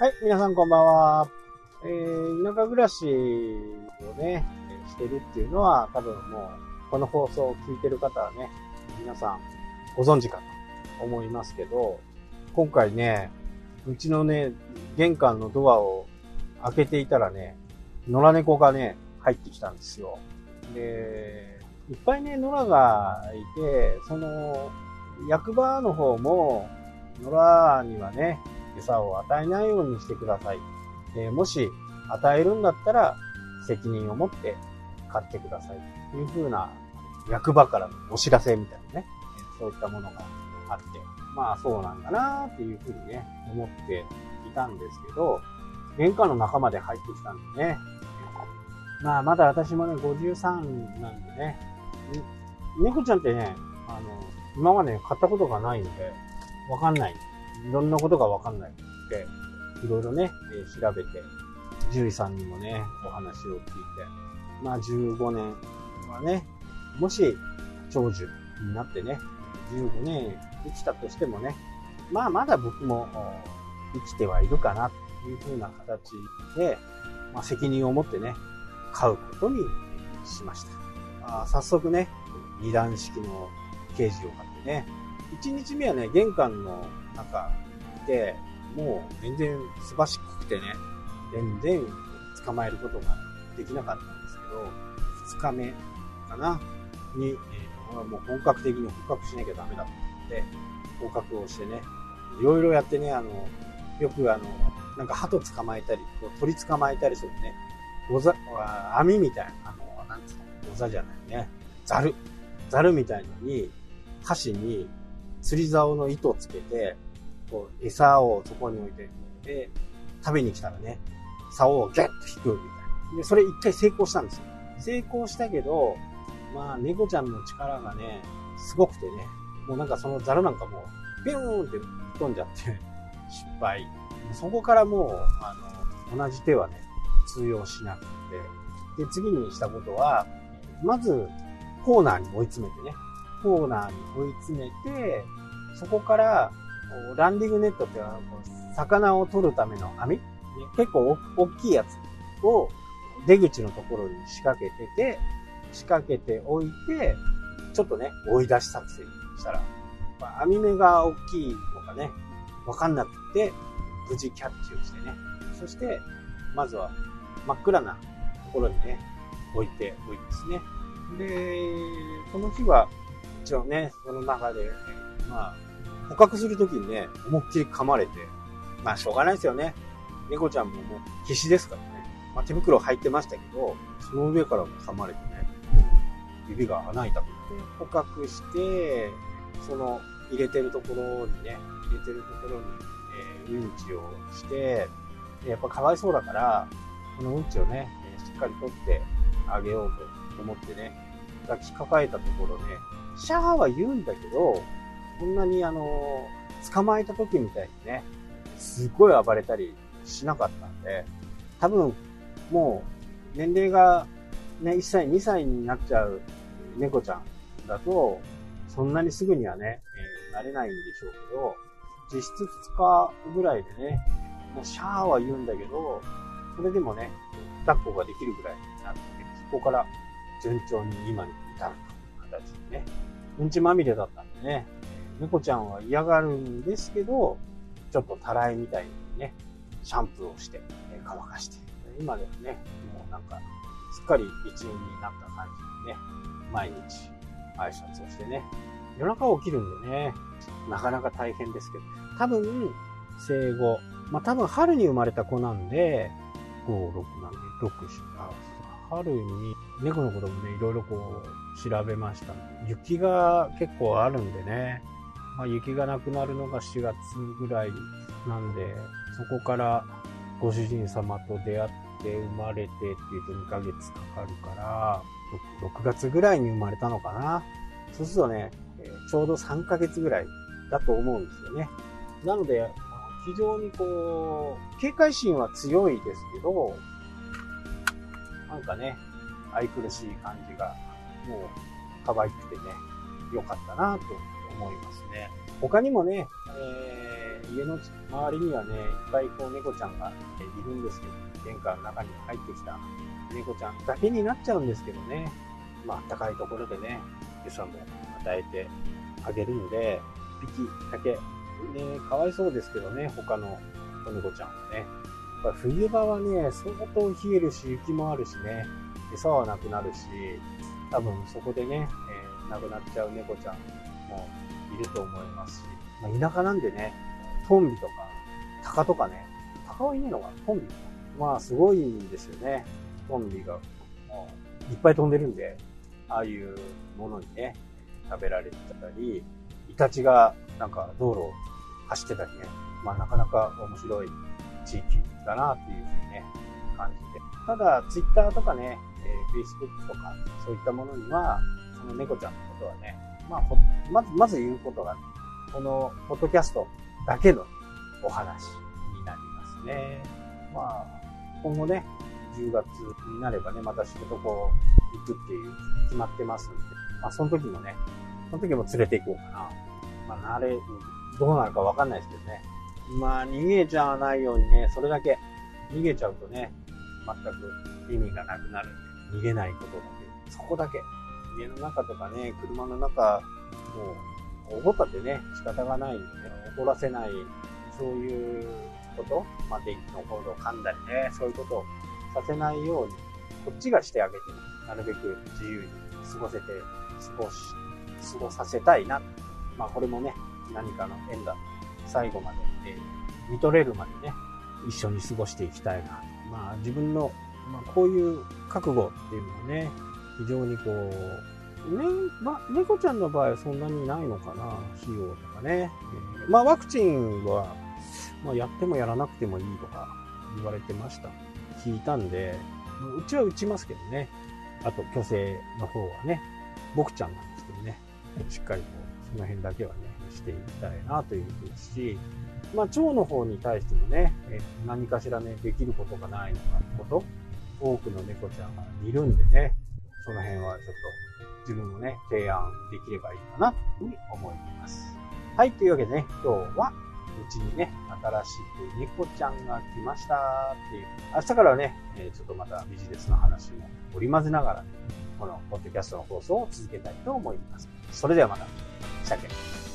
はい、皆さんこんばんは。えー、田舎暮らしをね、してるっていうのは、多分もう、この放送を聞いてる方はね、皆さんご存知かと思いますけど、今回ね、うちのね、玄関のドアを開けていたらね、野良猫がね、入ってきたんですよ。で、いっぱいね、野良がいて、その、役場の方も、野良にはね、餌を与えないようにしてください。えもし与えるんだったら責任を持って買ってください。という風な役場からのお知らせみたいなね、そういったものがあって、まあそうなんだなっていう風にね、思っていたんですけど、玄関の中まで入ってきたんでね、まあまだ私もね、53なんでね、猫ちゃんってね、あの、今まで買ったことがないので、わかんない。いろんなことがわかんないので、いろいろね、えー、調べて、獣医さんにもね、お話を聞いて、まあ15年はね、もし長寿になってね、15年生きたとしてもね、まあまだ僕も生きてはいるかなというふうな形で、まあ、責任を持ってね、飼うことにしました。あ早速ね、二段式のケージを買ってね、1日目はね、玄関の中で、もう全然すばしくてね、全然捕まえることができなかったんですけど、2日目かな、に、えー、もう本格的に捕獲しなきゃダメだと思って、捕獲をしてね、いろいろやってね、あの、よくあの、なんか鳩捕まえたり、こう鳥捕まえたりするね、ござ、網みたいな、あの、なんつうの、ござじゃないね、ザル、ザルみたいのに、箸に釣り竿の糸をつけて、こう、餌をそこに置いて、で、食べに来たらね、竿をギュッと引くみたいな。で、それ一回成功したんですよ。成功したけど、まあ、猫ちゃんの力がね、すごくてね、もうなんかそのザルなんかもう、ピューンって吹っ飛んじゃって、失敗。そこからもう、あの、同じ手はね、通用しなくて、で、次にしたことは、まず、コーナーに追い詰めてね、コーナーに追い詰めて、そこから、ランディングネットっていうのは、魚を取るための網？結構大きいやつを出口のところに仕掛けてて、仕掛けておいて、ちょっとね、追い出し作戦したら、まあ、網目が大きいのかね、わかんなくて、無事キャッチをしてね。そして、まずは真っ暗なところにね、置いておいですね。で、その日は、一応ね、その中で、まあ、捕獲するときにね、思いっきり噛まれて、まあ、しょうがないですよね。猫ちゃんももう必死ですからね。まあ、手袋入ってましたけど、その上からも噛まれてね、指が穴開いたくて、捕獲して、その入れてるところにね、入れてるところに、えー、うんちをして、やっぱかわいそうだから、このうんちをね、しっかり取ってあげようと思ってね、抱きかかえたところね、シャーは言うんだけど、こんなにあの、捕まえた時みたいにね、すごい暴れたりしなかったんで、多分、もう、年齢がね、1歳、2歳になっちゃう猫ちゃんだと、そんなにすぐにはね、えー、慣れないんでしょうけど、実質2日ぐらいでね、もうシャーは言うんだけど、それでもね、抱っこができるぐらいになって、そこから順調に今に至るという形でね、うんちまみれだったんでね、猫ちゃんは嫌がるんですけど、ちょっとたらいみたいにね、シャンプーをして、え乾かして、今でもね、もうなんか、すっかり一員になった感じでね、毎日挨拶をしてね、夜中起きるんでね、なかなか大変ですけど、多分、生後、まあ多分春に生まれた子なんで、5、6なんで、6、春に猫のこともね、いろいろこう調べました。雪が結構あるんでね、まあ、雪がなくなるのが4月ぐらいなんで、そこからご主人様と出会って生まれてっていうと2ヶ月かかるから、6月ぐらいに生まれたのかな。そうするとね、ちょうど3ヶ月ぐらいだと思うんですよね。なので、非常にこう、警戒心は強いですけど、なんかね、愛くるしい感じが、もう可愛くてね、良かったなと思いますね。他にもね、えー、家の周りにはね、いっぱいこう猫ちゃんがいるんですけど、玄関の中に入ってきた猫ちゃんだけになっちゃうんですけどね、まあ、高いところでね、餌も与えてあげるんで、1匹だけ、ね、かわいそうですけどね、他の子猫ちゃんはね。やっぱ冬場はね、相当冷えるし、雪もあるしね、餌はなくなるし、多分そこでね、えー、亡くなっちゃう猫ちゃんもいると思いますし、まあ、田舎なんでね、トンビとか、タカとかね、タカはいねえのかトンビまあすごいんですよね。トンビが、もういっぱい飛んでるんで、ああいうものにね、食べられてたり、イタチがなんか道路を走ってたりね、まあなかなか面白い地域だなっていうふうにね、感じて。ただ、ツイッターとかね、えー、Facebook とか、そういったものには、その猫ちゃんのことはね、まあ、まず、まず言うことが、この、ポッドキャストだけのお話になりますね。まあ、今後ね、10月になればね、また仕事こう、行くっていう、決まってますんで、まあ、その時もね、その時も連れて行こうかな。まあ、慣れ、どうなるかわかんないですけどね。まあ、逃げちゃわないようにね、それだけ、逃げちゃうとね、全く意味がなくなるんで、逃げないことだけ、そこだけ。家の中とかね、車の中、もう、怒ったってね、仕方がないんで、怒らせない、そういうこと、まあ、電気のコードを噛んだりね、そういうことをさせないように、こっちがしてあげて、なるべく自由に過ごせて、過ごし、過ごさせたいな。まあ、これもね、何かの縁だ。最後まで、えー、見とれるまでね、一緒に過ごしていきたいな。まあ、自分の、まあ、こういう覚悟っていうのはね、非常にこう、ね、ま、猫ちゃんの場合はそんなにないのかな、費用とかね。え、まあ、ワクチンは、まあ、やってもやらなくてもいいとか言われてました。聞いたんで、うちは打ちますけどね。あと、虚勢の方はね、僕ちゃんなんですけどね、しっかりとその辺だけはね、していきたいなというふうですし、まあ、腸の方に対してもね、え何かしらね、できることがないのかってこと、多くの猫ちゃんがいるんでね、その辺はちょっと自分もね、提案できればいいかなというふうに思います。はい、というわけでね、今日はうちにね、新しく猫ちゃんが来ましたっていう、明日からはね、えちょっとまたビジネスの話も織り交ぜながら、このポッドキャストの放送を続けたいと思います。それではまた、したっけ